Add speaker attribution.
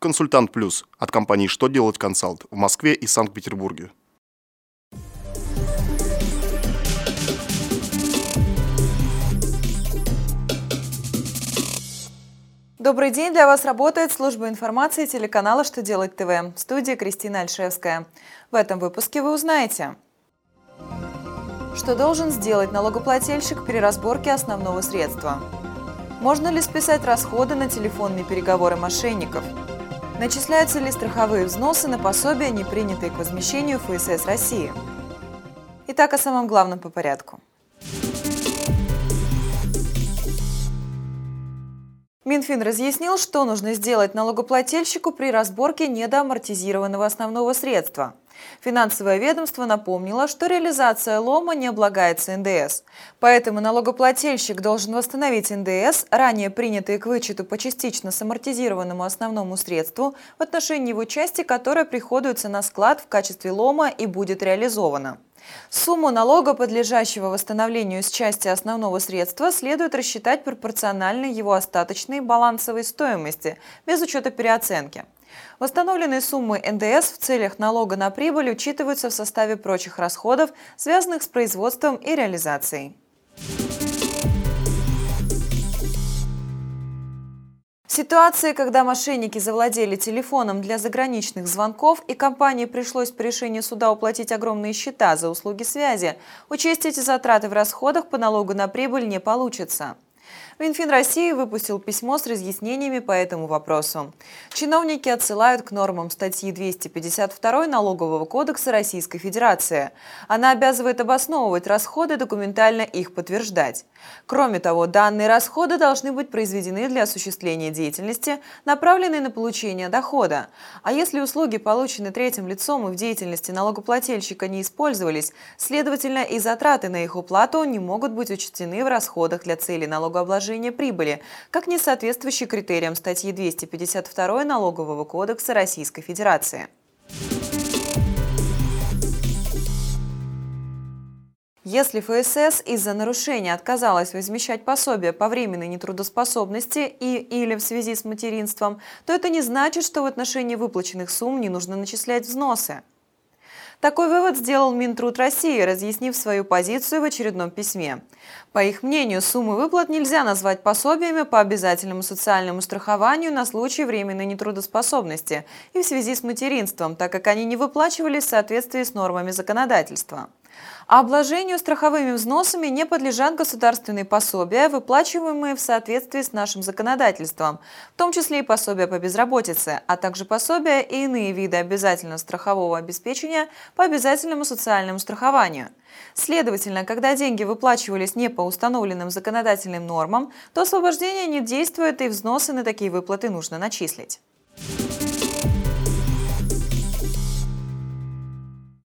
Speaker 1: Консультант Плюс от компании «Что делать консалт» в Москве и Санкт-Петербурге.
Speaker 2: Добрый день! Для вас работает служба информации телеканала «Что делать ТВ» в студии Кристина Альшевская. В этом выпуске вы узнаете, что должен сделать налогоплательщик при разборке основного средства, можно ли списать расходы на телефонные переговоры мошенников, начисляются ли страховые взносы на пособия, не принятые к возмещению ФСС России. Итак, о самом главном по порядку. Минфин разъяснил, что нужно сделать налогоплательщику при разборке недоамортизированного основного средства. Финансовое ведомство напомнило, что реализация лома не облагается НДС. Поэтому налогоплательщик должен восстановить НДС, ранее принятые к вычету по частично самортизированному основному средству, в отношении его части, которая приходуется на склад в качестве лома и будет реализована. Сумму налога, подлежащего восстановлению с части основного средства, следует рассчитать пропорционально его остаточной балансовой стоимости, без учета переоценки. Восстановленные суммы НДС в целях налога на прибыль учитываются в составе прочих расходов, связанных с производством и реализацией. ситуации, когда мошенники завладели телефоном для заграничных звонков и компании пришлось по решению суда уплатить огромные счета за услуги связи, учесть эти затраты в расходах по налогу на прибыль не получится. Минфин России выпустил письмо с разъяснениями по этому вопросу. Чиновники отсылают к нормам статьи 252 Налогового кодекса Российской Федерации. Она обязывает обосновывать расходы, документально их подтверждать. Кроме того, данные расходы должны быть произведены для осуществления деятельности, направленной на получение дохода. А если услуги получены третьим лицом и в деятельности налогоплательщика не использовались, следовательно, и затраты на их уплату не могут быть учтены в расходах для целей налогообложения налогообложения прибыли, как не соответствующий критериям статьи 252 Налогового кодекса Российской Федерации. Если ФСС из-за нарушения отказалась возмещать пособие по временной нетрудоспособности и или в связи с материнством, то это не значит, что в отношении выплаченных сумм не нужно начислять взносы. Такой вывод сделал Минтруд России, разъяснив свою позицию в очередном письме. По их мнению, суммы выплат нельзя назвать пособиями по обязательному социальному страхованию на случай временной нетрудоспособности и в связи с материнством, так как они не выплачивались в соответствии с нормами законодательства. А обложению страховыми взносами не подлежат государственные пособия, выплачиваемые в соответствии с нашим законодательством, в том числе и пособия по безработице, а также пособия и иные виды обязательного страхового обеспечения по обязательному социальному страхованию. Следовательно, когда деньги выплачивались не по установленным законодательным нормам, то освобождение не действует и взносы на такие выплаты нужно начислить.